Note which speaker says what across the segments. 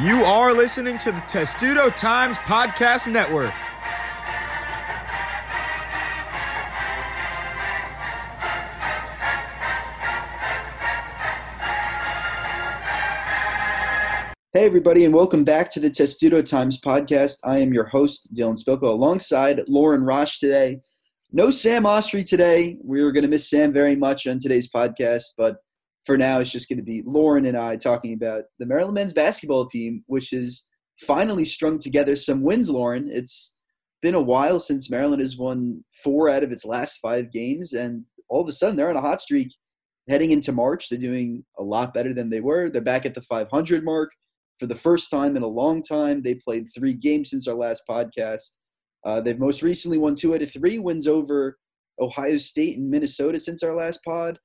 Speaker 1: You are listening to the Testudo Times Podcast Network.
Speaker 2: Hey, everybody, and welcome back to the Testudo Times podcast. I am your host, Dylan Spilko, alongside Lauren Rosh today. No Sam Ostry today. We are going to miss Sam very much on today's podcast, but for now, it's just going to be Lauren and I talking about the Maryland men's basketball team, which has finally strung together some wins, Lauren. It's been a while since Maryland has won four out of its last five games, and all of a sudden they're on a hot streak heading into March. They're doing a lot better than they were. They're back at the 500 mark for the first time in a long time. They played three games since our last podcast. Uh, they've most recently won two out of three wins over Ohio State and Minnesota since our last pod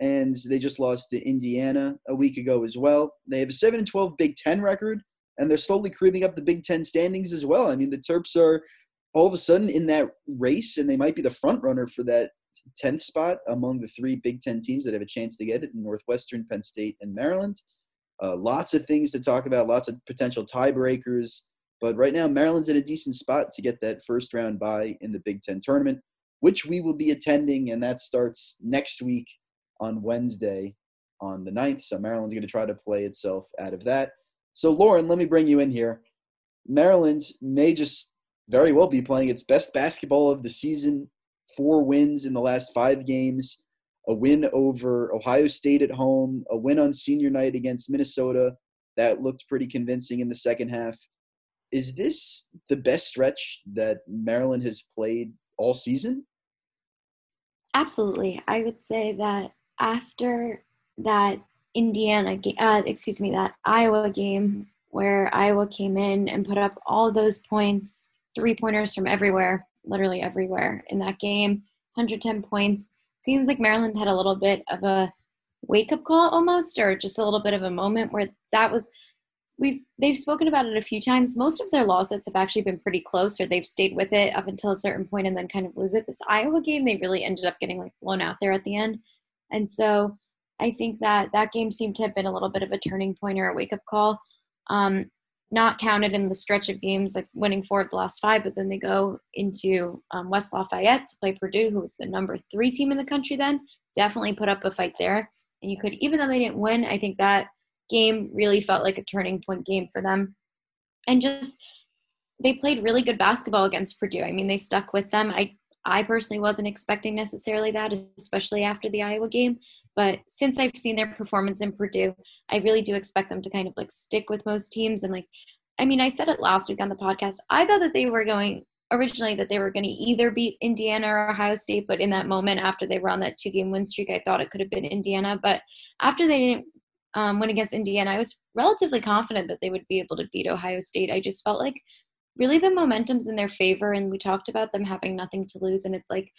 Speaker 2: and they just lost to Indiana a week ago as well. They have a 7 and 12 Big 10 record and they're slowly creeping up the Big 10 standings as well. I mean, the Terps are all of a sudden in that race and they might be the front runner for that 10th spot among the three Big 10 teams that have a chance to get it Northwestern, Penn State, and Maryland. Uh, lots of things to talk about, lots of potential tiebreakers. But right now, Maryland's in a decent spot to get that first round bye in the Big Ten tournament, which we will be attending, and that starts next week on Wednesday on the 9th. So Maryland's going to try to play itself out of that. So, Lauren, let me bring you in here. Maryland may just very well be playing its best basketball of the season. Four wins in the last five games, a win over Ohio State at home, a win on senior night against Minnesota. That looked pretty convincing in the second half. Is this the best stretch that Maryland has played all season?
Speaker 3: Absolutely. I would say that after that Indiana, uh, excuse me, that Iowa game where Iowa came in and put up all those points, three pointers from everywhere, literally everywhere in that game, 110 points. Seems like Maryland had a little bit of a wake up call almost, or just a little bit of a moment where that was. We've they've spoken about it a few times. Most of their losses have actually been pretty close, or they've stayed with it up until a certain point and then kind of lose it. This Iowa game, they really ended up getting like blown out there at the end. And so I think that that game seemed to have been a little bit of a turning point or a wake up call. Um, not counted in the stretch of games like winning four of the last five, but then they go into um, West Lafayette to play Purdue, who was the number three team in the country then. Definitely put up a fight there. And you could, even though they didn't win, I think that game really felt like a turning point game for them. And just, they played really good basketball against Purdue. I mean, they stuck with them. I I personally wasn't expecting necessarily that, especially after the Iowa game. But since I've seen their performance in Purdue, I really do expect them to kind of like stick with most teams. And like, I mean, I said it last week on the podcast. I thought that they were going originally that they were going to either beat Indiana or Ohio State, but in that moment after they were on that two game win streak, I thought it could have been Indiana. But after they didn't um, win against Indiana, I was relatively confident that they would be able to beat Ohio State. I just felt like really the momentum's in their favor and we talked about them having nothing to lose and it's like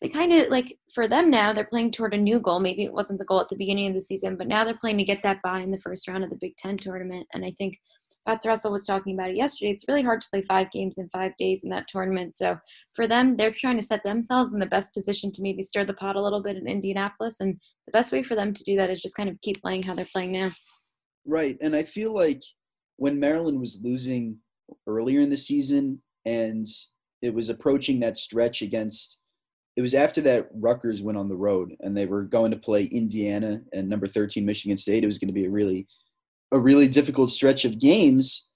Speaker 3: they kind of like for them now they're playing toward a new goal maybe it wasn't the goal at the beginning of the season but now they're playing to get that bye in the first round of the big ten tournament and i think Fatts Russell was talking about it yesterday. It's really hard to play five games in five days in that tournament. So for them, they're trying to set themselves in the best position to maybe stir the pot a little bit in Indianapolis. And the best way for them to do that is just kind of keep playing how they're playing now.
Speaker 2: Right. And I feel like when Maryland was losing earlier in the season, and it was approaching that stretch against. It was after that Rutgers went on the road, and they were going to play Indiana and number 13 Michigan State. It was going to be a really, a really difficult stretch of games,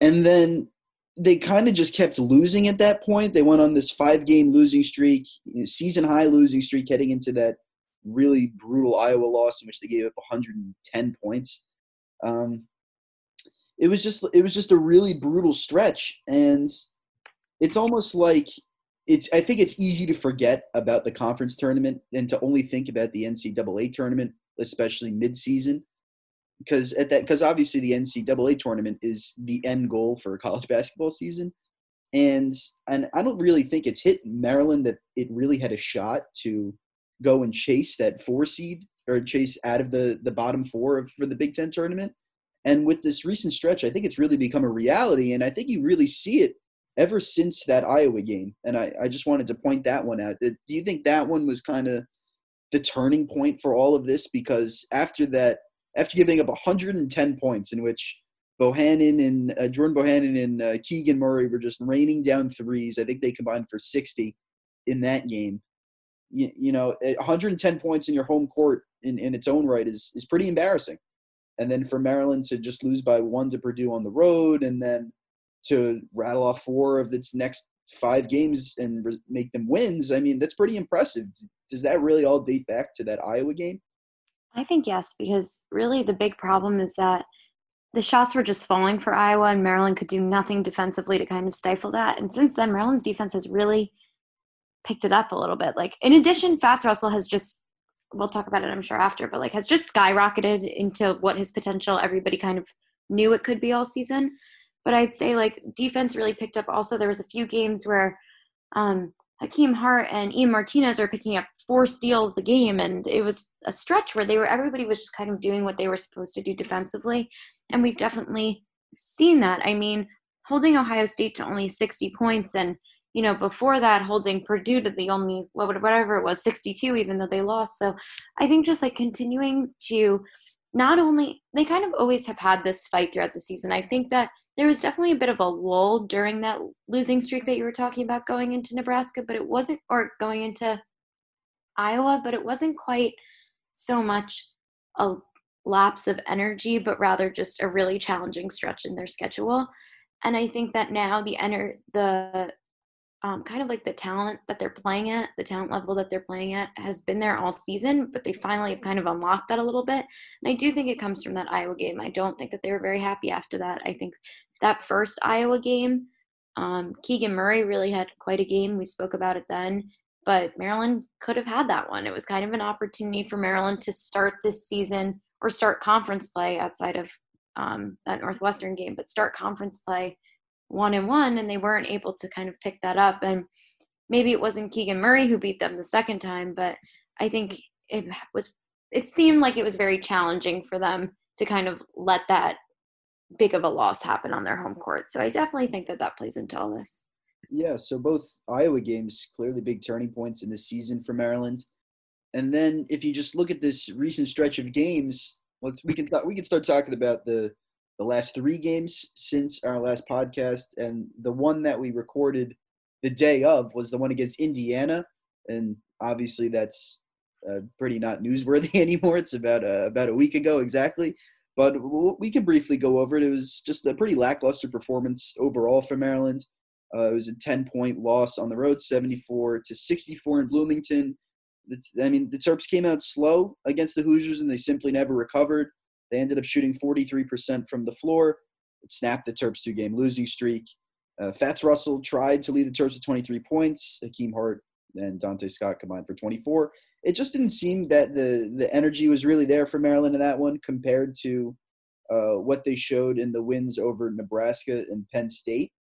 Speaker 2: and then they kind of just kept losing at that point. They went on this five-game losing streak, season-high losing streak, heading into that really brutal Iowa loss in which they gave up 110 points. Um, it was just it was just a really brutal stretch. And it's almost like it's I think it's easy to forget about the conference tournament and to only think about the NCAA tournament, especially midseason, because at that because obviously the NCAA tournament is the end goal for a college basketball season, and and I don't really think it's hit Maryland that it really had a shot to go and chase that four seed or chase out of the the bottom four for the Big Ten tournament. And with this recent stretch, I think it's really become a reality. And I think you really see it ever since that Iowa game. And I, I just wanted to point that one out. Do you think that one was kind of the turning point for all of this? Because after that, after giving up 110 points, in which Bohannon and uh, Jordan Bohannon and uh, Keegan Murray were just raining down threes. I think they combined for 60 in that game. You, you know, 110 points in your home court in, in its own right is, is pretty embarrassing. And then for Maryland to just lose by one to Purdue on the road and then to rattle off four of its next five games and re- make them wins, I mean, that's pretty impressive. Does that really all date back to that Iowa game?
Speaker 3: I think yes, because really the big problem is that the shots were just falling for Iowa, and Maryland could do nothing defensively to kind of stifle that. And since then, Maryland's defense has really picked it up a little bit. Like, in addition, Fatts Russell has just, we'll talk about it, I'm sure, after, but like has just skyrocketed into what his potential everybody kind of knew it could be all season. But I'd say like defense really picked up. Also, there was a few games where um, Hakim Hart and Ian Martinez are picking up four steals a game, and it was a stretch where they were everybody was just kind of doing what they were supposed to do defensively, and we've definitely seen that. I mean, holding Ohio State to only 60 points, and you know before that holding Purdue to the only whatever it was 62, even though they lost. So I think just like continuing to not only they kind of always have had this fight throughout the season. I think that there was definitely a bit of a lull during that losing streak that you were talking about going into Nebraska, but it wasn't, or going into Iowa, but it wasn't quite so much a lapse of energy, but rather just a really challenging stretch in their schedule. And I think that now the enter the um, kind of like the talent that they're playing at, the talent level that they're playing at has been there all season, but they finally have kind of unlocked that a little bit. And I do think it comes from that Iowa game. I don't think that they were very happy after that. I think that first Iowa game, um, Keegan Murray really had quite a game. We spoke about it then, but Maryland could have had that one. It was kind of an opportunity for Maryland to start this season or start conference play outside of um, that Northwestern game, but start conference play one and one, and they weren't able to kind of pick that up. And maybe it wasn't Keegan Murray who beat them the second time, but I think it was. It seemed like it was very challenging for them to kind of let that big of a loss happen on their home court. So I definitely think that that plays into all this.
Speaker 2: Yeah, so both Iowa games clearly big turning points in the season for Maryland. And then if you just look at this recent stretch of games, let's we can we can start talking about the the last three games since our last podcast, and the one that we recorded the day of was the one against Indiana, and obviously that's uh, pretty not newsworthy anymore. It's about uh, about a week ago exactly, but we can briefly go over it. It was just a pretty lackluster performance overall for Maryland. Uh, it was a 10 point loss on the road, 74 to 64 in Bloomington. I mean, the Terps came out slow against the Hoosiers and they simply never recovered. They ended up shooting 43% from the floor. It snapped the Terps two game losing streak. Uh, Fatts Russell tried to lead the Terps to 23 points. Hakim Hart and Donta Scott combined for 24. It just didn't seem that the, the energy was really there for Maryland in that one compared to uh, what they showed in the wins over Nebraska and Penn State.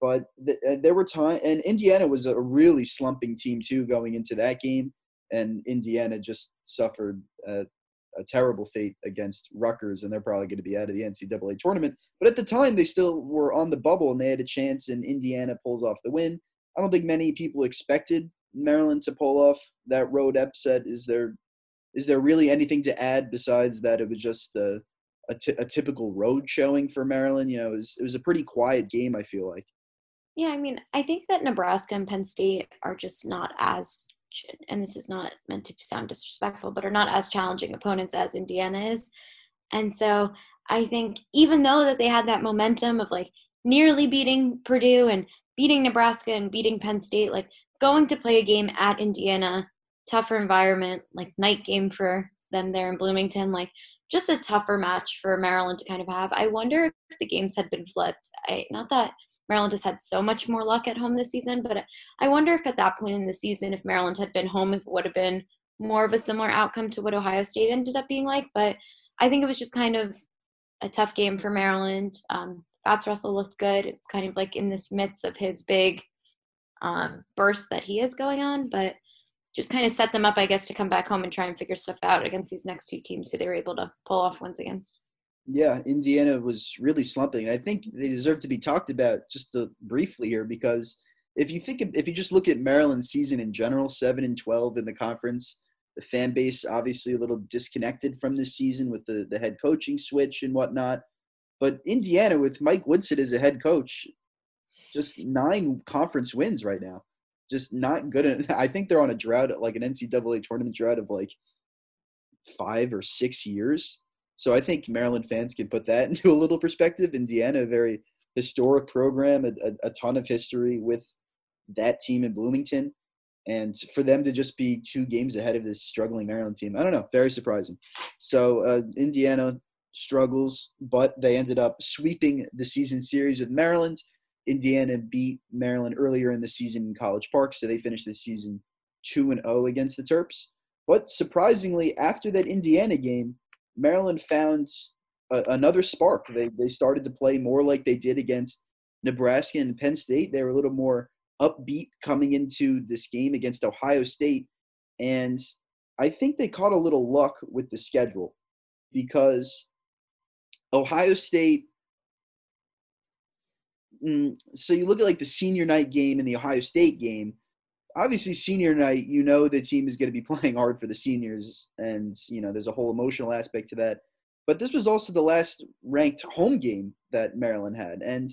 Speaker 2: But th- uh, there were times, and Indiana was a really slumping team too going into that game, and Indiana just suffered uh, a terrible fate against Rutgers, and they're probably going to be out of the NCAA tournament. But at the time, they still were on the bubble, and they had a chance, and Indiana pulls off the win. I don't think many people expected Maryland to pull off that road upset. Is there is there really anything to add besides that it was just a, a, t- a typical road showing for Maryland? You know, it was, it was a pretty quiet game. I feel like.
Speaker 3: Yeah, I mean, I think that Nebraska and Penn State are just not as and this is not meant to sound disrespectful, but are not as challenging opponents as Indiana is. And so I think even though that they had that momentum of like nearly beating Purdue and beating Nebraska and beating Penn State, like going to play a game at Indiana, tougher environment, like night game for them there in Bloomington, like just a tougher match for Maryland to kind of have. I wonder if the games had been flipped. I, not that Maryland has had so much more luck at home this season, but I wonder if at that point in the season, if Maryland had been home, if it would have been more of a similar outcome to what Ohio State ended up being like. But I think it was just kind of a tough game for Maryland. Um, Fatts Russell looked good. It's kind of like in this midst of his big um, burst that he is going on, but just kind of set them up, I guess, to come back home and try and figure stuff out against these next two teams who they were able to pull off wins against.
Speaker 2: Yeah, Indiana was really slumping. I think they deserve to be talked about just to, briefly here because if you think if you just look at Maryland's season in general, seven and twelve in the conference, the fan base obviously a little disconnected from this season with the the head coaching switch and whatnot. But Indiana, with Mike Woodson as a head coach, just nine conference wins right now. Just not good. I think they're on a drought, like an NCAA tournament drought of like five or six years. So I think Maryland fans can put that into a little perspective. Indiana, a very historic program, a, a, a ton of history with that team in Bloomington. And for them to just be two games ahead of this struggling Maryland team, I don't know, very surprising. So uh, Indiana struggles, but they ended up sweeping the season series with Maryland. Indiana beat Maryland earlier in the season in College Park, so they finished the season 2 and 0 against the Terps. But surprisingly, after that Indiana game, Maryland found a, another spark. They they started to play more like they did against Nebraska and Penn State. They were a little more upbeat coming into this game against Ohio State, and I think they caught a little luck with the schedule because Ohio State. Mm, so you look at like the senior night game and the Ohio State game. Obviously, senior night, you know the team is going to be playing hard for the seniors, and you know there's a whole emotional aspect to that. But this was also the last ranked home game that Maryland had, and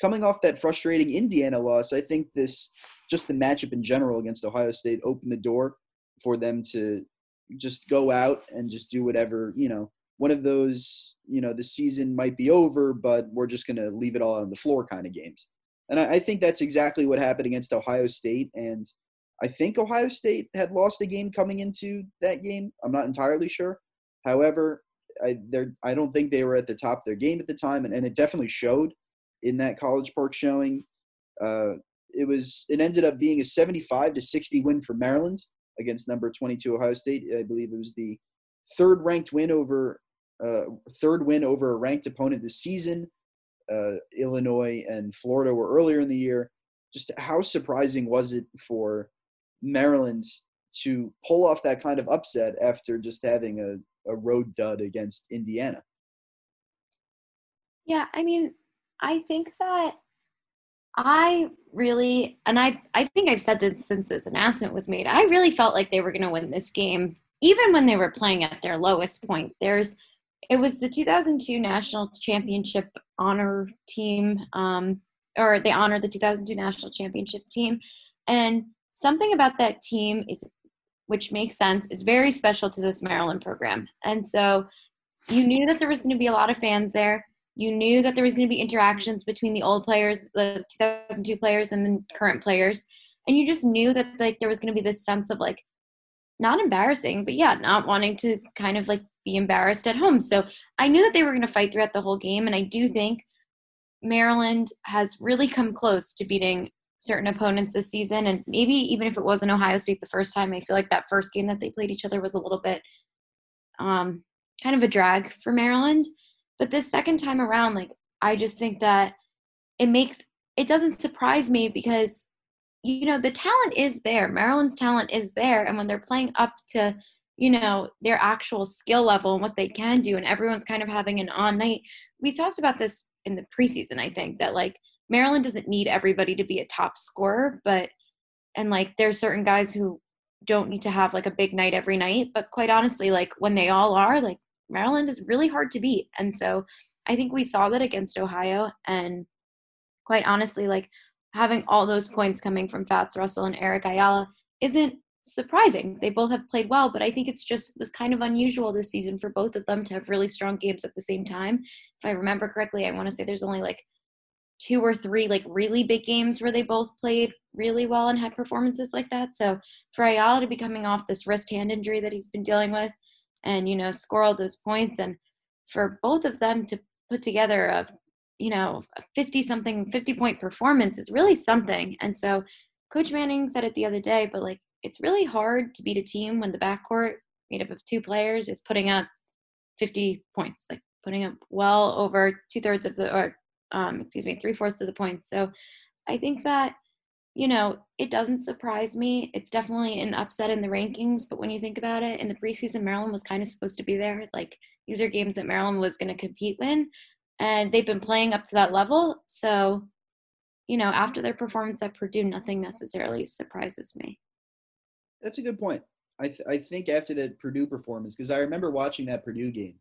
Speaker 2: coming off that frustrating Indiana loss, I think this just the matchup in general against Ohio State opened the door for them to just go out and just do whatever you know one of those, you know, the season might be over, but we're just going to leave it all on the floor kind of games. And I, I, think that's exactly what happened against Ohio State. And I think Ohio State had lost a game coming into that game. I'm not entirely sure. However, I, I don't think they were at the top of their game at the time, and, and it definitely showed in that College Park showing. Uh, it was it ended up being a 75 to 60 win for Maryland against number 22 Ohio State. I believe it was the third ranked win over uh, third win over a ranked opponent this season. Uh, Illinois and Florida were earlier in the year. Just how surprising was it for Maryland to pull off that kind of upset after just having a, a road dud against Indiana?
Speaker 3: Yeah, I mean, I think that I really, and I, I think I've said this since this announcement was made. I really felt like they were going to win this game, even when they were playing at their lowest point. There's it was the 2002 national championship honor team, um, or they honored the 2002 national championship team. And something about that team is, which makes sense, is very special to this Maryland program. And so you knew that there was going to be a lot of fans there. You knew that there was going to be interactions between the old players, the 2002 players, and the current players. And you just knew that like there was going to be this sense of like not embarrassing, but yeah, not wanting to kind of like be embarrassed at home. So I knew that they were going to fight throughout the whole game. And I do think Maryland has really come close to beating certain opponents this season. And maybe even if it wasn't Ohio State the first time, I feel like that first game that they played each other was a little bit um, kind of a drag for Maryland. But this second time around, like, I just think that it makes it doesn't surprise me because you know the talent is there. Maryland's talent is there and when they're playing up to you know their actual skill level and what they can do and everyone's kind of having an on night we talked about this in the preseason i think that like maryland doesn't need everybody to be a top scorer but and like there's certain guys who don't need to have like a big night every night but quite honestly like when they all are like maryland is really hard to beat. And so i think we saw that against ohio and quite honestly like having all those points coming from Fatts Russell and Eric Ayala isn't surprising. They both have played well, but I think it's just was kind of unusual this season for both of them to have really strong games at the same time. If I remember correctly, I want to say there's only like two or three like really big games where they both played really well and had performances like that. So for Ayala to be coming off this wrist hand injury that he's been dealing with and you know score all those points and for both of them to put together a you know, 50 something, 50 point performance is really something. And so Coach Manning said it the other day, but like it's really hard to beat a team when the backcourt made up of two players is putting up 50 points, like putting up well over two thirds of the, or um, excuse me, three fourths of the points. So I think that, you know, it doesn't surprise me. It's definitely an upset in the rankings, but when you think about it, in the preseason, Maryland was kind of supposed to be there. Like these are games that Maryland was going to compete in and they've been playing up to that level. So, you know, after their performance at Purdue, nothing necessarily surprises me.
Speaker 2: That's a good point. I th- I think after that Purdue performance, because I remember watching that Purdue game,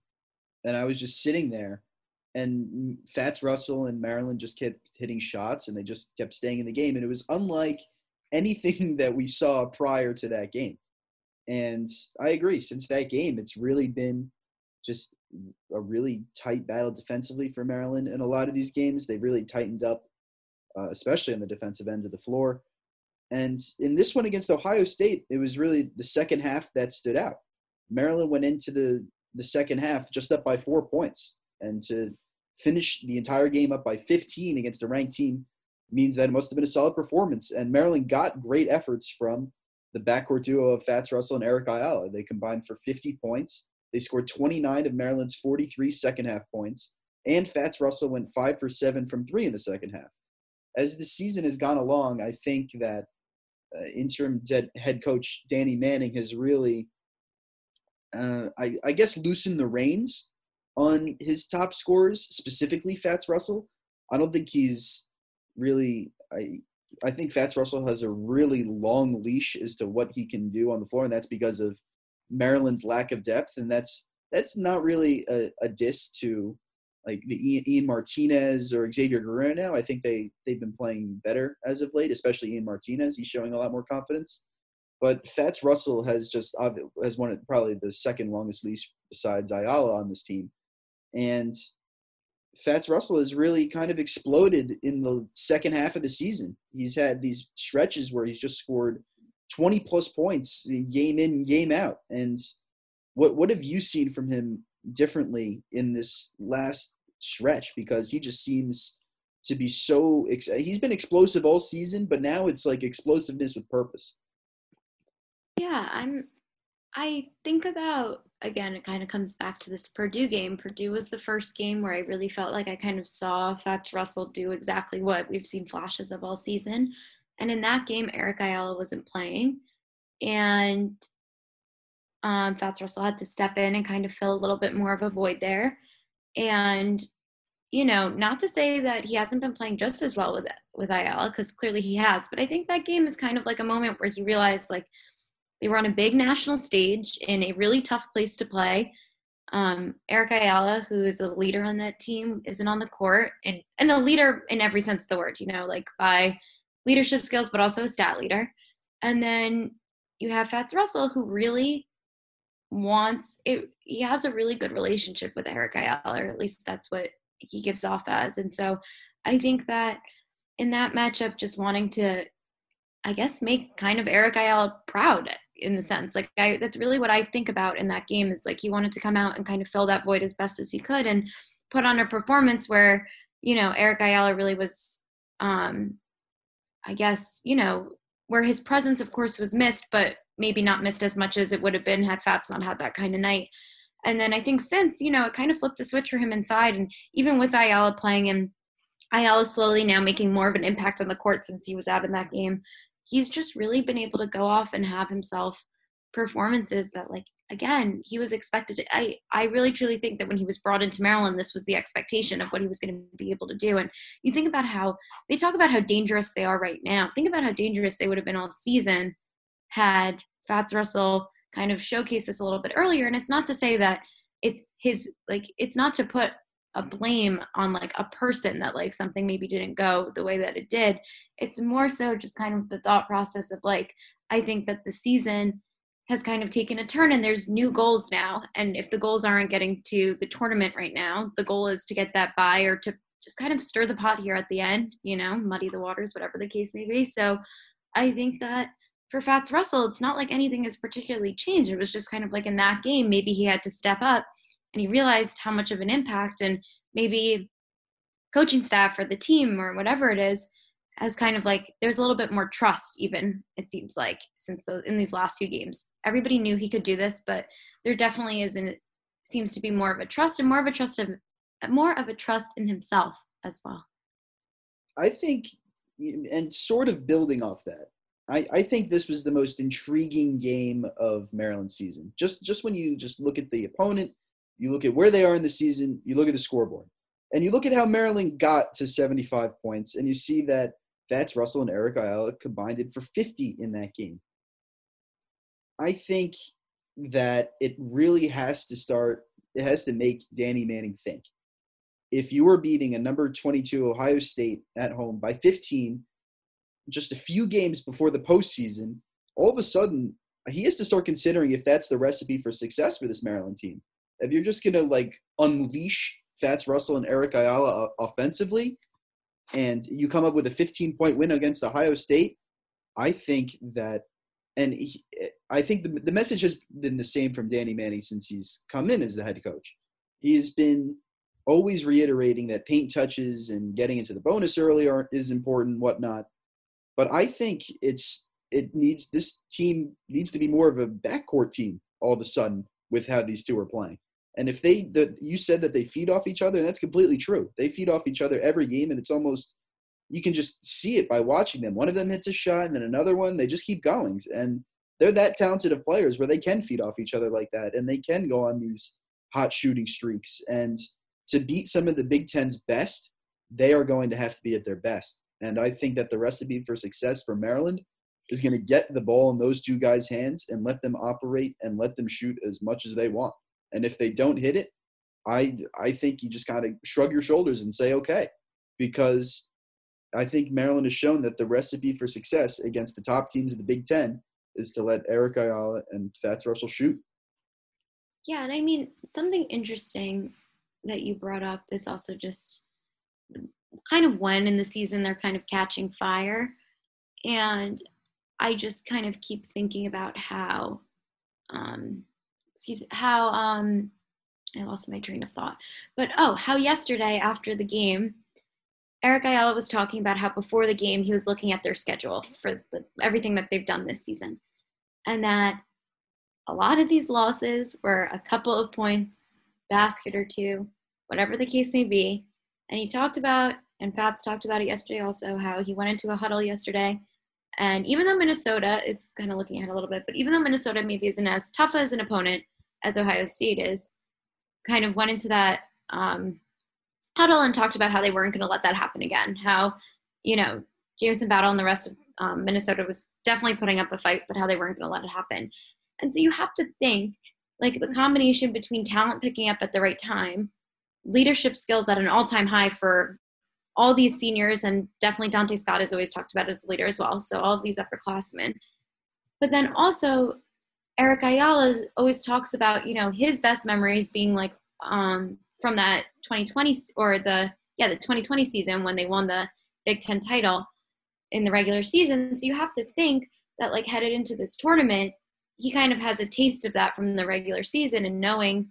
Speaker 2: and I was just sitting there, and Fatts Russell and Maryland just kept hitting shots and they just kept staying in the game. And it was unlike anything that we saw prior to that game. And I agree, since that game, it's really been just a really tight battle defensively for Maryland. In a lot of these games, they really tightened up, uh, especially on the defensive end of the floor. And in this one against Ohio State, it was really the second half that stood out. Maryland went into the, the second half just up by four points. And to finish the entire game up by 15 against a ranked team means that it must have been a solid performance. And Maryland got great efforts from the backcourt duo of Fatts Russell and Eric Ayala. They combined for 50 points. They scored 29 of Maryland's 43 second half points. And Fatts Russell went five for seven from three in the second half. As the season has gone along, I think that uh, interim head coach Danny Manning has really, uh, I, I guess, loosened the reins on his top scorers, specifically Fatts Russell. I don't think he's really. I I think Fatts Russell has a really long leash as to what he can do on the floor, and that's because of Maryland's lack of depth, and that's that's not really a, a diss to like the Ian, Ian Martinez or Xavier Guerrero now. I think they they've been playing better as of late, especially Ian Martinez. He's showing a lot more confidence. But Fatts Russell has just uh, has one of probably the second longest leash besides Ayala on this team, and Fatts Russell has really kind of exploded in the second half of the season. He's had these stretches where he's just scored 20 plus points game in, game out. And what what have you seen from him differently in this last stretch? Because he just seems to be so he's been explosive all season, but now it's like explosiveness with purpose.
Speaker 3: Yeah, I'm I think about again, it kind of comes back to this Purdue game. Purdue was the first game where I really felt like I kind of saw Fatts Russell do exactly what we've seen flashes of all season. And in that game, Eric Ayala wasn't playing. And um, Fatts Russell had to step in and kind of fill a little bit more of a void there. And, you know, not to say that he hasn't been playing just as well with with Ayala, because clearly he has, but I think that game is kind of like a moment where he realized like they were on a big national stage in a really tough place to play. Um, Eric Ayala, who is a leader on that team, isn't on the court and, and a leader in every sense of the word, you know, like by leadership skills, but also a stat leader. And then you have Fatts Russell, who really wants it. He has a really good relationship with Eric Ayala, or at least that's what he gives off as. And so I think that in that matchup, just wanting to, I guess, make kind of Eric Ayala proud in the sense like I, that's really what I think about in that game is like he wanted to come out and kind of fill that void as best as he could and put on a performance where you know Eric Ayala really was um I guess you know where his presence of course was missed but maybe not missed as much as it would have been had Fatts not had that kind of night. And then I think since you know it kind of flipped a switch for him inside and even with Ayala playing and Ayala slowly now making more of an impact on the court since he was out in that game he's just really been able to go off and have himself performances that like again he was expected to i i really truly think that when he was brought into maryland this was the expectation of what he was going to be able to do. And you think about how they talk about how dangerous they are right now. Think about how dangerous they would have been all season had fatts russell kind of showcased this a little bit earlier. And it's not to say that it's his like it's not to put a blame on like a person that like something maybe didn't go the way that it did. It's more so just kind of the thought process of like i think that the season has kind of taken a turn and there's new goals now. And if the goals aren't getting to the tournament right now the goal is to get that bye or to just kind of stir the pot here at the end you know muddy the waters whatever the case may be. So i think that for fatts russell it's not like anything has particularly changed. It was just kind of like in that game maybe he had to step up and he realized how much of an impact and maybe coaching staff or the team or whatever it is has kind of like there's a little bit more trust even it seems like since the, in these last few games everybody knew he could do this but there definitely is and seems to be more of a trust and more of a trust of more of a trust in himself as well
Speaker 2: i think and sort of building off that I, I think this was the most intriguing game of Maryland season. Just just when you just look at the opponent, you look at where they are in the season, you look at the scoreboard, and you look at how Maryland got to 75 points, and you see that Fatts Russell and Eric Ayala combined it for 50 in that game. I think that it really has to start, it has to make Danny Manning think. if you are beating a number 22 Ohio State at home by 15, just a few games before the postseason, all of a sudden he has to start considering if that's the recipe for success for this Maryland team. If you're just gonna like unleash Fatts Russell and Eric Ayala offensively, and you come up with a 15 point win against Ohio State, I think that, and he, I think the, the message has been the same from Danny Manning since he's come in as the head coach. He's been always reiterating that paint touches and getting into the bonus early are, is important, whatnot. But I think it's it needs this team needs to be more of a backcourt team all of a sudden with how these two are playing. And if they, the, you said that they feed off each other, and that's completely true. They feed off each other every game, and it's almost you can just see it by watching them. One of them hits a shot, and then another one. They just keep going, and they're that talented of players where they can feed off each other like that, and they can go on these hot shooting streaks. And to beat some of the Big Ten's best, they are going to have to be at their best. And I think that the recipe for success for Maryland is going to get the ball in those two guys' hands and let them operate and let them shoot as much as they want. And if they don't hit it, I I think you just gotta shrug your shoulders and say okay, because I think Maryland has shown that the recipe for success against the top teams of the Big Ten is to let Eric Ayala and Fatts Russell shoot.
Speaker 3: Yeah, and I mean something interesting that you brought up is also just kind of when in the season they're kind of catching fire, and I just kind of keep thinking about how um, excuse me, how um I lost my train of thought. But oh, how yesterday after the game, Eric Ayala was talking about how before the game he was looking at their schedule for the, everything that they've done this season, and that a lot of these losses were a couple of points, basket or two, whatever the case may be. And he talked about, and Fatts talked about it yesterday also, how he went into a huddle yesterday and even though Minnesota is kind of looking ahead a little bit, but even though Minnesota maybe isn't as tough as an opponent as Ohio State is, kind of went into that um, huddle and talked about how they weren't going to let that happen again. How, you know, Jamison Battle and the rest of um, Minnesota was definitely putting up a fight, but how they weren't going to let it happen. And so you have to think like the combination between talent picking up at the right time, leadership skills at an all time high for all these seniors, and definitely Donta Scott is always talked about as a leader as well. So all of these upperclassmen. But then also, Eric Ayala always talks about, you know, his best memories being like um, from that 2020 or the, yeah, the 2020 season when they won the Big Ten title in the regular season. So you have to think that, like, headed into this tournament, he kind of has a taste of that from the regular season and knowing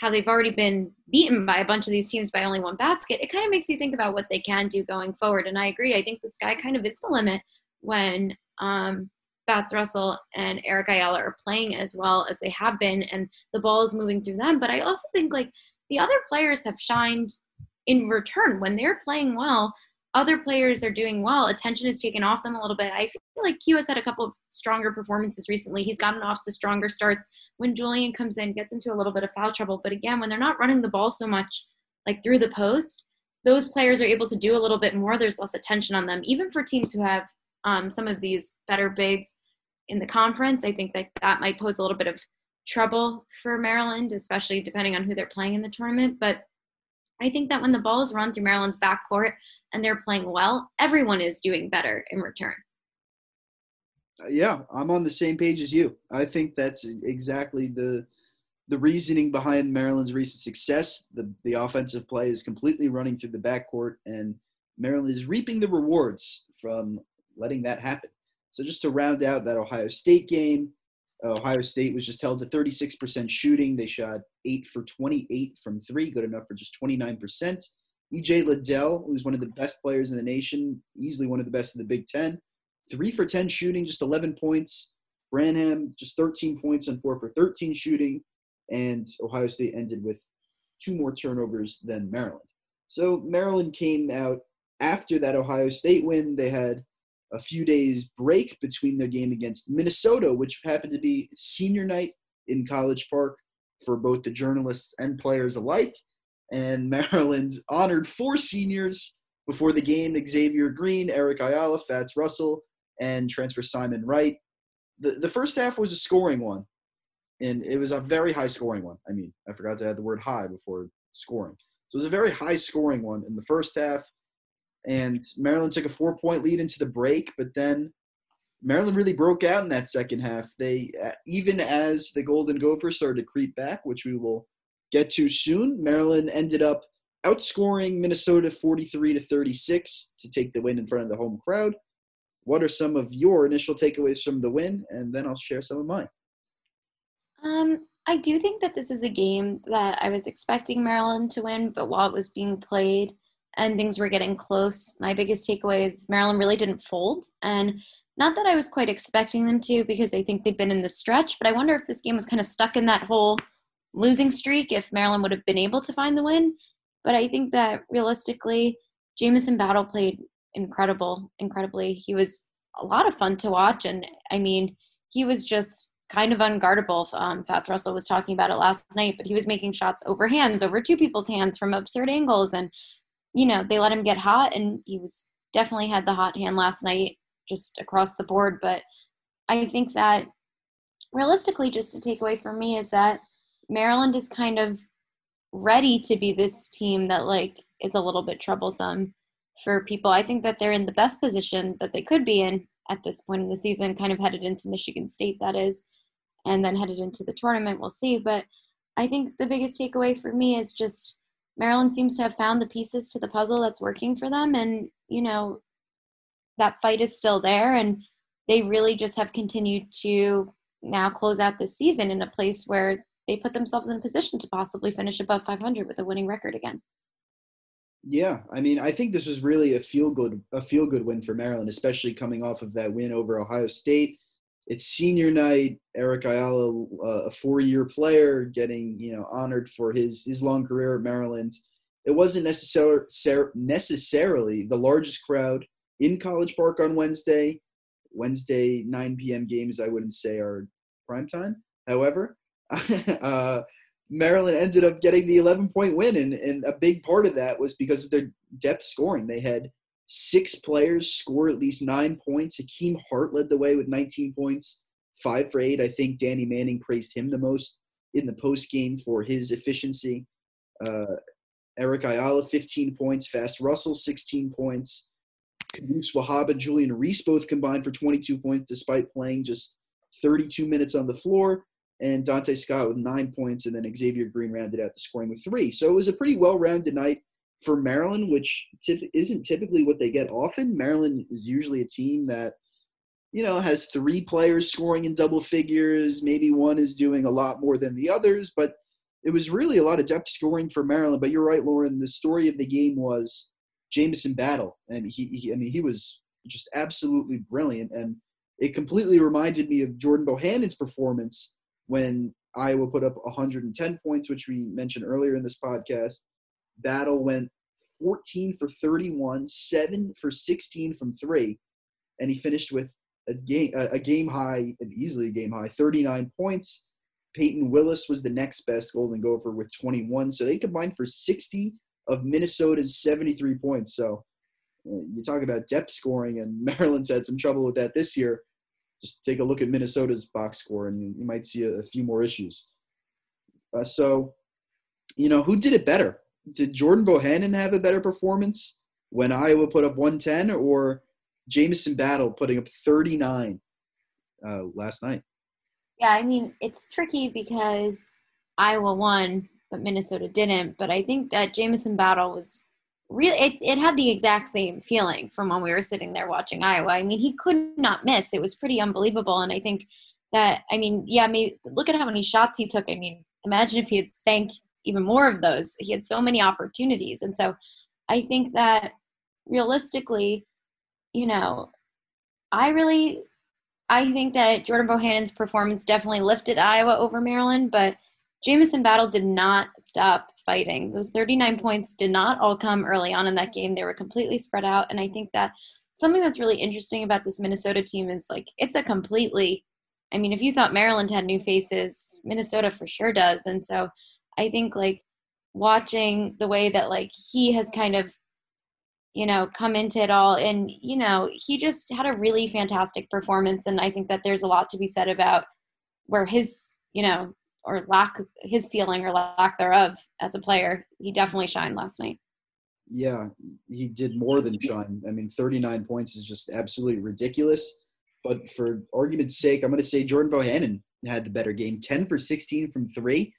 Speaker 3: how they've already been beaten by a bunch of these teams by only one basket, it kind of makes you think about what they can do going forward. And I agree. I think the sky kind of is the limit when um, Fatts Russell and Eric Ayala are playing as well as they have been, and the ball is moving through them. But I also think like the other players have shined in return when they're playing well other players are doing well, attention is taken off them a little bit. I feel like Q has had a couple of stronger performances recently. He's gotten off to stronger starts when Julian comes in, gets into a little bit of foul trouble. But again, when they're not running the ball so much, like through the post, those players are able to do a little bit more. There's less attention on them, even for teams who have um, some of these better bigs in the conference. I think that that might pose a little bit of trouble for Maryland, especially depending on who they're playing in the tournament. But I think that when the ball is run through Maryland's backcourt and they're playing well, everyone is doing better in return.
Speaker 2: Uh, yeah, I'm on the same page as you. I think that's exactly the the reasoning behind Maryland's recent success. The the offensive play is completely running through the backcourt, and Maryland is reaping the rewards from letting that happen. So just to round out that Ohio State game, uh, Ohio State was just held to 36% shooting. They shot 8 for 28 from 3, good enough for just 29%. EJ Liddell, who's one of the best players in the nation, easily one of the best in the Big Ten, 3 for 10 shooting, just 11 points. Branham, just 13 points and 4 for 13 shooting. And Ohio State ended with two more turnovers than Maryland. So Maryland came out after that Ohio State win. They had a few days break between their game against Minnesota, which happened to be senior night in College Park for both the journalists and players alike. And Maryland's honored four seniors before the game Xavier Green, Eric Ayala, Fatts Russell, and transfer Simon Wright. The, the first half was a scoring one, and it was a very high scoring one. I mean, I forgot to add the word high before scoring. So it was a very high scoring one in the first half. And Maryland took a four point lead into the break, but then Maryland really broke out in that second half. They, uh, even as the Golden Gophers started to creep back, which we will get to soon, Maryland ended up outscoring Minnesota 43 to 36 to take the win in front of the home crowd. What are some of your initial takeaways from the win? And then I'll share some of mine.
Speaker 3: Um, I do think that this is a game that I was expecting Maryland to win, but while it was being played and things were getting close, my biggest takeaway is Maryland really didn't fold. And not that I was quite expecting them to because I think they've been in the stretch, but I wonder if this game was kind of stuck in that whole losing streak if Maryland would have been able to find the win. But I think that realistically, Jamison Battle played incredible, incredibly. He was a lot of fun to watch. And I mean, he was just kind of unguardable. Um, Fatts Russell was talking about it last night, but he was making shots over hands, over two people's hands from absurd angles. And, you know, they let him get hot, and he was definitely had the hot hand last night just across the board. But I think that realistically, just a takeaway for me is that Maryland is kind of ready to be this team that like is a little bit troublesome for people. I think that they're in the best position that they could be in at this point in the season, kind of headed into Michigan State, that is, and then headed into the tournament. We'll see. But I think the biggest takeaway for me is just Maryland seems to have found the pieces to the puzzle that's working for them. And, you know, that fight is still there. And they really just have continued to now close out this season in a place where they put themselves in a position to possibly finish above 500 with a winning record again.
Speaker 2: Yeah, I mean, I think this was really a feel good a feel good win for Maryland, especially coming off of that win over Ohio State. It's senior night. Eric Ayala, uh, a four year player, getting you know honored for his his long career at Maryland. It wasn't necessarily necessarily the largest crowd in College Park on Wednesday. Wednesday 9 p.m. games, I wouldn't say are prime time. However, uh, Maryland ended up getting the 11 point win, and, and a big part of that was because of their depth scoring. They had six players score at least nine points. Hakim Hart led the way with 19 points, five for eight. I think Danny Manning praised him the most in the post game for his efficiency. Uh, Eric Ayala, 15 points. Fatts Russell, 16 points. Qudus Wahab and Julian Reese both combined for 22 points despite playing just 32 minutes on the floor and Donta Scott with nine points, and then Xavier Green rounded out the scoring with three. So it was a pretty well-rounded night for Maryland, which isn't typically what they get often. Maryland is usually a team that, you know, has three players scoring in double figures. Maybe one is doing a lot more than the others, but it was really a lot of depth scoring for Maryland. But you're right, Lauren. The story of the game was Jamison Battle, and he, he I mean, he was just absolutely brilliant, and it completely reminded me of Jordan Bohannon's performance when Iowa put up 110 points, which we mentioned earlier in this podcast. Battle went 14 for 31, 7 for 16 from three, and he finished with a game a game high, and easily a game high, 39 points. Payton Willis was the next best Golden Gopher with 21. So they combined for 60 of Minnesota's 73 points. So uh, you talk about depth scoring, and Maryland's had some trouble with that this year just take a look at Minnesota's box score, and you, might see a, few more issues. Uh, so, you know, who did it better? Did Jordan Bohannon have a better performance when Iowa put up 110, or Jamison Battle putting up 39 uh, last night?
Speaker 3: Yeah, I mean, it's tricky because Iowa won, but Minnesota didn't. But I think that Jamison Battle was really it, it had the exact same feeling from when we were sitting there watching iowa i mean he could not miss it was pretty unbelievable and i think that i mean yeah maybe look at how many shots he took i mean imagine if he had sank even more of those he had so many opportunities and so i think that realistically you know i really i think that jordan bohannon's performance definitely lifted iowa over maryland but jamison battle did not stop fighting. Those 39 points did not all come early on in that game. They were completely spread out. And I think that something that's really interesting about this Minnesota team is like it's a completely I mean, if you thought Maryland had new faces, Minnesota for sure does. And so I think like watching the way that like he has kind of you know come into it all and you know he just had a really fantastic performance and i think that there's a lot to be said about where his you know or lack his ceiling or lack thereof as a player. He definitely shined last night.
Speaker 2: Yeah, he did more than shine. I mean, 39 points is just absolutely ridiculous. But for argument's sake, I'm going to say Jordan Bohannon had the better game 10 for 16 from three.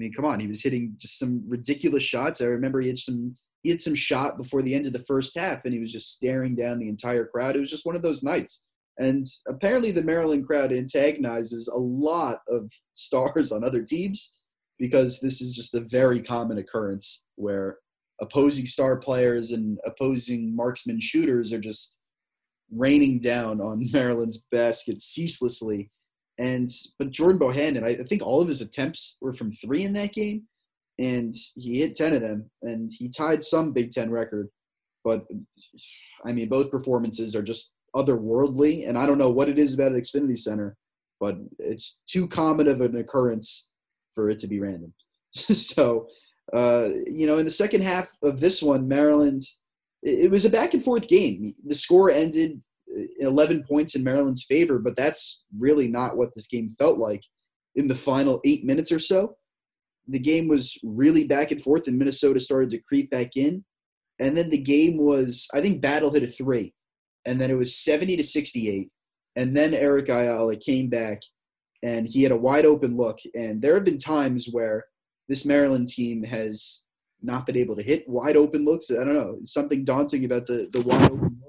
Speaker 2: Mean, come on, he was hitting just some ridiculous shots. I remember he had some he had some shot before the end of the first half, and he was just staring down the entire crowd. It was just one of those nights. And apparently, the Maryland crowd antagonizes a lot of stars on other teams because this is just a very common occurrence where opposing star players and opposing marksman shooters are just raining down on Maryland's basket ceaselessly. And but Jordan Bohannon, I, I think all of his attempts were from three in that game, and he hit ten of them, and he tied some Big Ten record. But I mean, both performances are just otherworldly, and I don't know what it is about Xfinity Center, but it's too common of an occurrence for it to be random. so, uh, you know, in the second half of this one, Maryland, it, it was a back and forth game. The score ended 11 points in Maryland's favor, but that's really not what this game felt like in the final eight minutes or so. The game was really back and forth, and Minnesota started to creep back in. And then the game was, I think, Battle hit a three, and then it was 70 to 68. And then Eric Ayala came back, and he had a wide open look. And there have been times where this Maryland team has not been able to hit wide open looks. I don't know, something daunting about the the wide open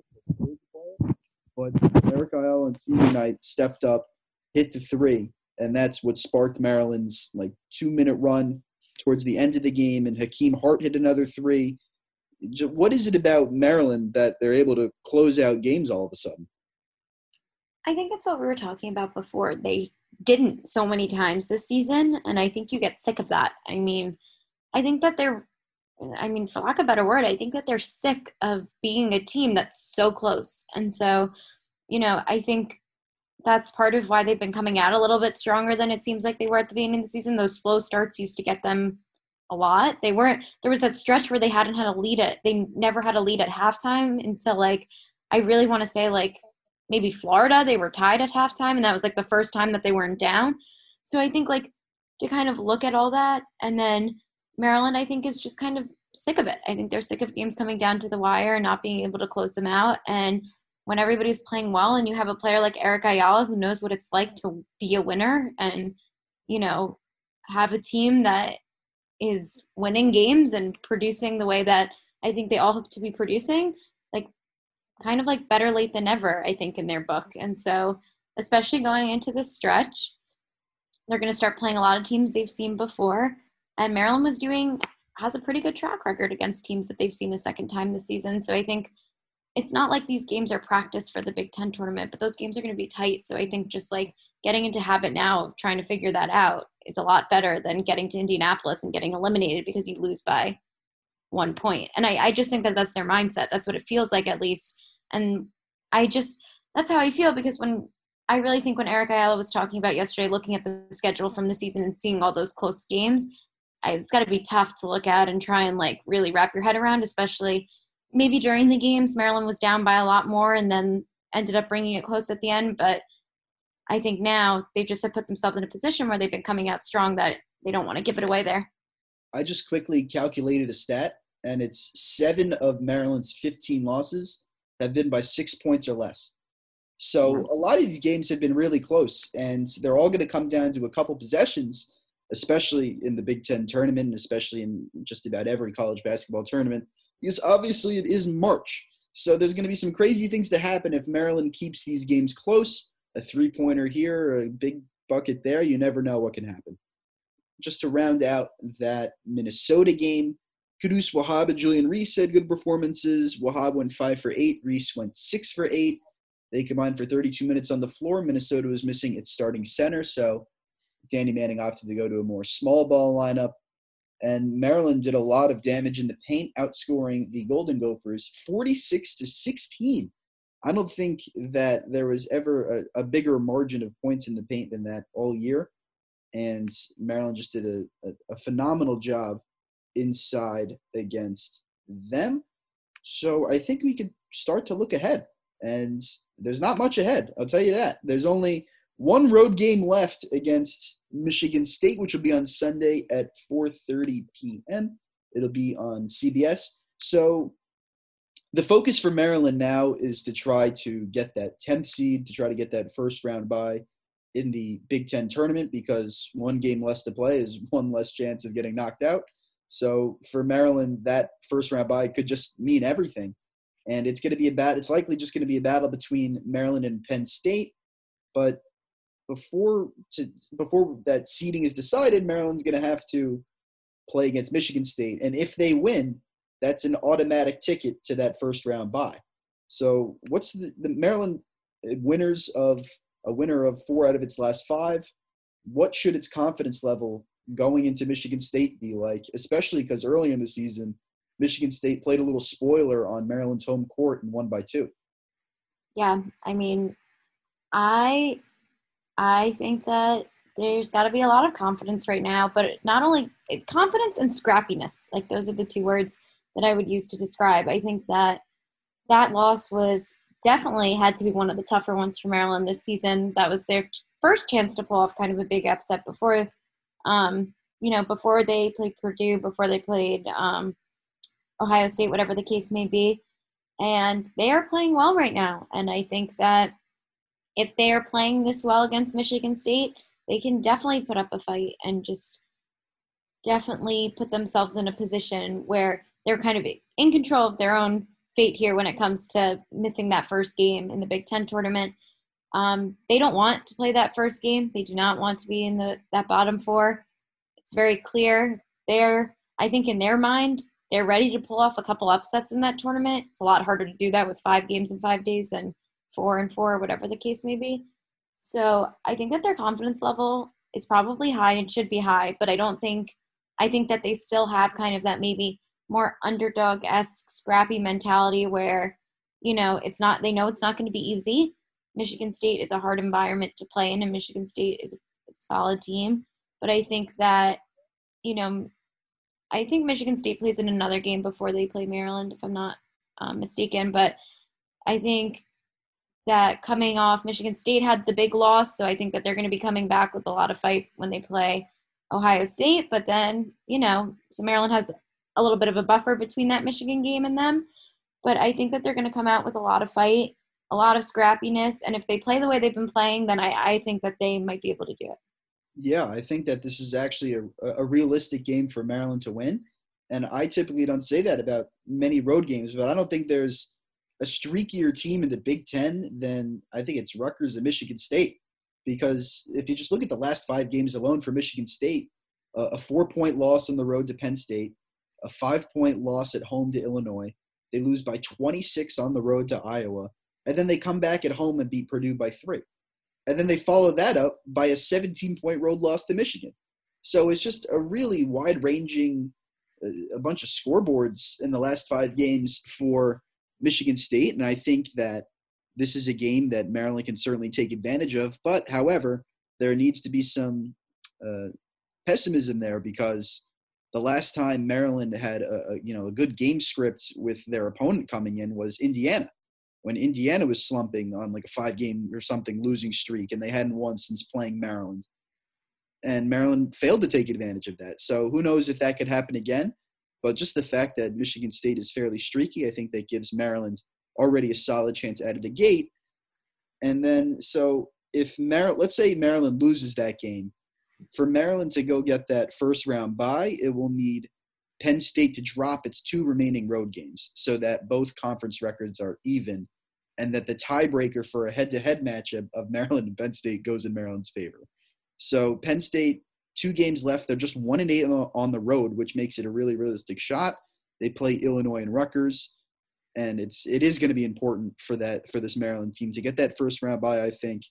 Speaker 2: but Eric Ayala and senior night stepped up, hit the three, and that's what sparked Maryland's like two minute run towards the end of the game. And Hakim Hart hit another three. What is it about Maryland that they're able to close out games all of a sudden?
Speaker 3: I think it's what we were talking about before. They didn't so many times this season, and I think you get sick of that. I mean, I think that they're I mean, for lack of a better word, I think that they're sick of being a team that's so close. And so, you know, I think that's part of why they've been coming out a little bit stronger than it seems like they were at the beginning of the season. Those slow starts used to get them a lot. They weren't, there was that stretch where they hadn't had a lead at, they never had a lead at halftime until like, I really want to say like maybe Florida, they were tied at halftime. And that was like the first time that they weren't down. So I think like to kind of look at all that and then Maryland, I think, is just kind of sick of it. I think they're sick of games coming down to the wire and not being able to close them out. And when everybody's playing well and you have a player like Eric Ayala who knows what it's like to be a winner and, you know, have a team that is winning games and producing the way that I think they all hope to be producing, like kind of like better late than ever, I think, in their book. And so, especially going into this stretch, they're going to start playing a lot of teams they've seen before and Maryland was doing has a pretty good track record against teams that they've seen a second time this season. So I think it's not like these games are practice for the Big Ten tournament, but those games are going to be tight. So I think just like getting into habit now of trying to figure that out is a lot better than getting to Indianapolis and getting eliminated because you lose by one point. And I, I just think that that's their mindset. That's what it feels like at least. And I just, that's how I feel because when I really think when Eric Ayala was talking about yesterday, looking at the schedule from the season and seeing all those close games, it's got to be tough to look at and try and like really wrap your head around, especially maybe during the games. Maryland was down by a lot more and then ended up bringing it close at the end. But I think now they've just have put themselves in a position where they've been coming out strong that they don't want to give it away there.
Speaker 2: I just quickly calculated a stat, and it's seven of Maryland's 15 losses have been by six points or less. So a lot of these games have been really close, and they're all going to come down to a couple possessions especially in the Big Ten tournament, and especially in just about every college basketball tournament, because obviously it is March. So there's going to be some crazy things to happen if Maryland keeps these games close. A three pointer here, a big bucket there, you never know what can happen. Just to round out that Minnesota game, Qudus Wahab and Julian Reese had good performances. Wahab went five for eight, Reese went six for eight. They combined for 32 minutes on the floor. Minnesota was missing its starting center, so Danny Manning opted to go to a more small ball lineup. And Maryland did a lot of damage in the paint, outscoring the Golden Gophers 46 to 16. I don't think that there was ever a, a, bigger margin of points in the paint than that all year. And Maryland just did a, a, a phenomenal job inside against them. So I think we could start to look ahead. And there's not much ahead, I'll tell you that. There's only one road game left against Michigan State, which will be on Sunday at 4:30 p.m. It'll be on CBS. So the focus for Maryland now is to try to get that 10th seed, to try to get that first round bye in the Big Ten tournament because one game less to play is one less chance of getting knocked out. So for Maryland, that first round bye could just mean everything. And it's going to be a bat. It's likely just going to be a battle between Maryland and Penn State. But before to, before that seeding is decided, Maryland's going to have to play against Michigan State, and if they win, that's an automatic ticket to that first round bye. So, what's the, the Maryland uh, winners of a winner of four out of its last five? What should its confidence level going into Michigan State be like? Especially because earlier in the season, Michigan State played a little spoiler on Maryland's home court and won by two.
Speaker 3: Yeah, I mean, I I think that there's got to be a lot of confidence right now, but not only confidence and scrappiness. Like those are the two words that I would use to describe. I think that that loss was definitely had to be one of the tougher ones for Maryland this season. That was their first chance to pull off kind of a big upset before, um, you know, before they played Purdue, before they played um, Ohio State, whatever the case may be. And they are playing well right now. And I think that if they are playing this well against Michigan State, they can definitely put up a fight and just definitely put themselves in a position where they're kind of in control of their own fate here when it comes to missing that first game in the Big Ten tournament. Um, they don't want to play that first game. They do not want to be in the that bottom four. It's very clear. They're, I think, in their mind, they're ready to pull off a couple upsets in that tournament. It's a lot harder to do that with five games in five days than four and four, whatever the case may be. So I think that their confidence level is probably high and should be high, but I don't think I think that they still have kind of that maybe more underdog esque scrappy mentality where, you know, it's not they know it's not going to be easy. Michigan State is a hard environment to play in, and Michigan State is a, solid team. But I think that, you know, I think Michigan State plays in another game before they play Maryland, if I'm not um, mistaken. But I think that coming off Michigan State had the big loss, so I think that they're going to be coming back with a lot of fight when they play Ohio State. But then, you know, so Maryland has a little bit of a buffer between that Michigan game and them. But I think that they're going to come out with a lot of fight, a lot of scrappiness, and if they play the way they've been playing, then I, I think that they might be able to do it.
Speaker 2: Yeah, I think that this is actually a, a realistic game for Maryland to win. And I typically don't say that about many road games, but I don't think there's a streakier team in the Big Ten than I think it's Rutgers and Michigan State. Because if you just look at the last five games alone for Michigan State, uh, a four point loss on the road to Penn State, a five point loss at home to Illinois. They lose by 26 on the road to Iowa. And then they come back at home and beat Purdue by three. And then they follow that up by a 17 point road loss to Michigan. So it's just a really wide ranging, uh, a bunch of scoreboards in the last five games for Michigan State, and I think that this is a game that Maryland can certainly take advantage of. But however, there needs to be some uh, pessimism there because the last time Maryland had a, a, you know a good game script with their opponent coming in was Indiana, when Indiana was slumping on like a five game or something losing streak, and they hadn't won since playing Maryland. And Maryland failed to take advantage of that. So who knows if that could happen again? But just the fact that Michigan State is fairly streaky, I think that gives Maryland already a solid chance out of the gate. And then, so if Maryland, let's say Maryland loses that game, for Maryland to go get that first round bye, it will need Penn State to drop its two remaining road games so that both conference records are even and that the tiebreaker for a head to head matchup of Maryland and Penn State goes in Maryland's favor. So Penn State two games left. They're just one and eight on the road, which makes it a really realistic shot. They play Illinois and Rutgers, and it's it is going to be important for that for this Maryland team to get that first round bye. I think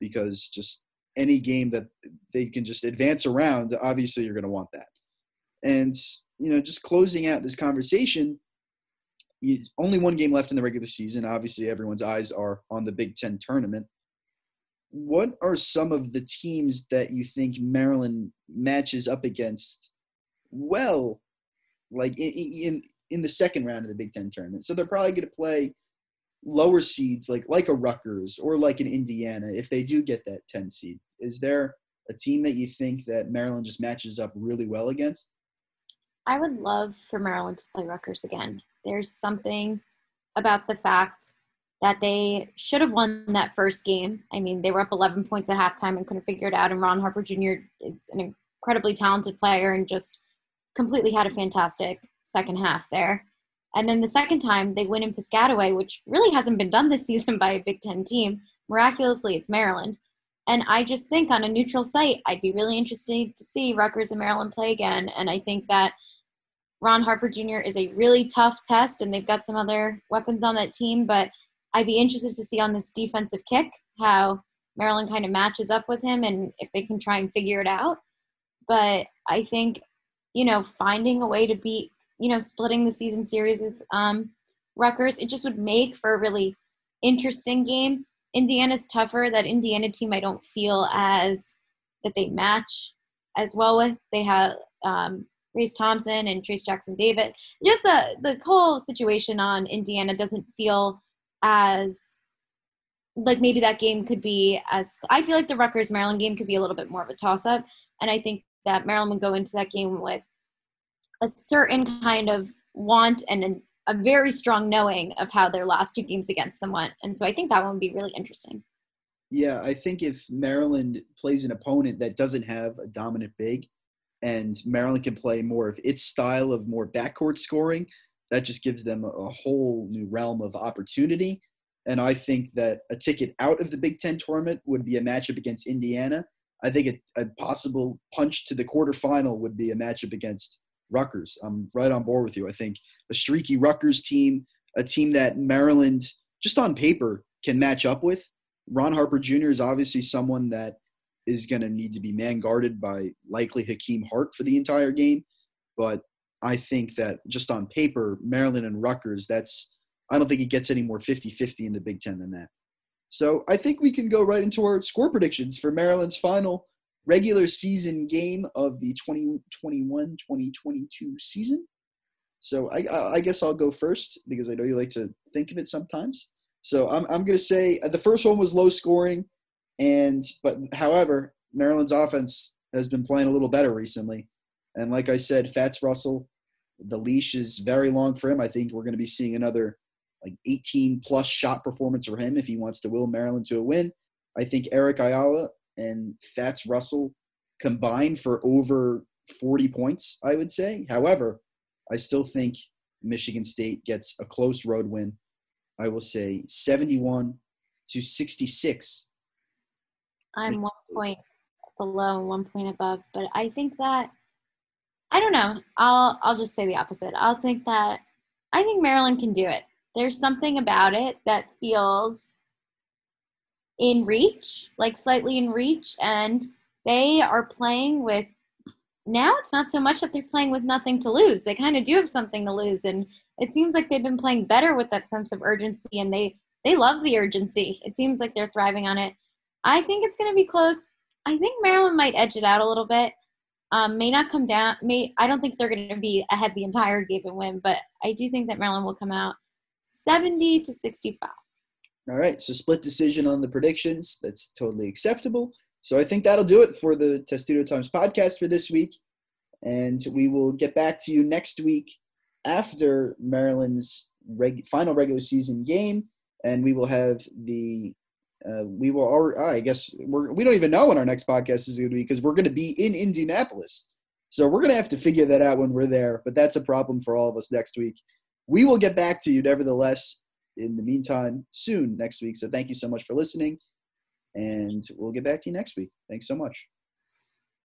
Speaker 2: because just any game that they can just advance around, obviously you're going to want that. And you know, just closing out this conversation, you, only one game left in the regular season. Obviously, everyone's eyes are on the Big Ten tournament what are some of the teams that you think Maryland matches up against well, like in in, the second round of the Big Ten tournament? So they're probably going to play lower seeds like like a Rutgers or like an Indiana if they do get that 10 seed. Is there a team that you think that Maryland just matches up really well against?
Speaker 3: I would love for Maryland to play Rutgers again. There's something about the fact that they should have won that first game. I mean, they were up 11 points at halftime and couldn't figure it out. And Ron Harper Jr. is an incredibly talented player and just completely had a fantastic second half there. And then the second time they win in Piscataway, which really hasn't been done this season by a Big Ten team. Miraculously, it's Maryland. And I just think on a neutral site, I'd be really interested to see Rutgers and Maryland play again. And I think that Ron Harper Jr. is a really tough test, and they've got some other weapons on that team. But I'd be interested to see on this defensive kick how Maryland kind of matches up with him and if they can try and figure it out. But I think, you know, finding a way to beat, you know, splitting the season series with um, Rutgers, it just would make for a really interesting game. Indiana's tougher. That Indiana team I don't feel as that they match as well with. They have um, Race Thompson and Trayce Jackson-Davis. Just uh, the whole situation on Indiana doesn't feel as like maybe that game could be as I feel like the Rutgers Maryland game could be a little bit more of a toss up, and I think that Maryland would go into that game with a certain kind of want and an a very strong knowing of how their last two games against them went. And so I think that one would be really interesting.
Speaker 2: Yeah, I think if Maryland plays an opponent that doesn't have a dominant big and Maryland can play more of its style of more backcourt scoring, that just gives them a whole new realm of opportunity. And I think that a ticket out of the Big Ten tournament would be a matchup against Indiana. I think a, a possible punch to the quarterfinal would be a matchup against Rutgers. I'm right on board with you. I think a streaky Rutgers team, a team that Maryland, just on paper, can match up with. Ron Harper Jr. is obviously someone that is going to need to be man guarded by likely Hakim Hart for the entire game. But I think that just on paper, Maryland and Rutgers, that's, I don't think it gets any more 50 50 in the Big Ten than that. So I think we can go right into our score predictions for Maryland's final regular season game of the 2021 2022 season. So I, I guess I'll go first because I know you like to think of it sometimes. So I'm, I'm going to say uh, the first one was low scoring, and but however Maryland's offense has been playing a little better recently, and like I said, Fatts Russell, the leash is very long for him. I think we're going to be seeing another like 18 plus shot performance for him if he wants to will Maryland to a win. I think Eric Ayala and Fatts Russell combined for over 40 points, I would say. However, I still think Michigan State gets a close road win. I will say 71 to 66.
Speaker 3: I'm one point below one point above, but I think that I don't know. I'll I'll just say the opposite. I'll think that I think Maryland can do it. There's something about it that feels in reach, like slightly in reach, and they are playing with. Now it's not so much that they're playing with nothing to lose. They kind of do have something to lose, and it seems like they've been playing better with that sense of urgency, and they they love the urgency. It seems like they're thriving on it. I think it's going to be close. I think Maryland might edge it out a little bit. Um, may not come down. May I don't think they're going to be ahead the entire game and win, but I do think that Maryland will come out seventy to sixty-five.
Speaker 2: All right, so split decision on the predictions. That's totally acceptable. So I think that'll do it for the Testudo Times podcast for this week. And we will get back to you next week after Maryland's reg- final regular season game. And we will have the, uh, we will, I guess, we're, we don't even know when our next podcast is going to be because we're going to be in Indianapolis. So we're going to have to figure that out when we're there. But that's a problem for all of us next week. We will get back to you, nevertheless in the meantime soon next week. So thank you so much for listening. And we'll get back to you next week. Thanks so much.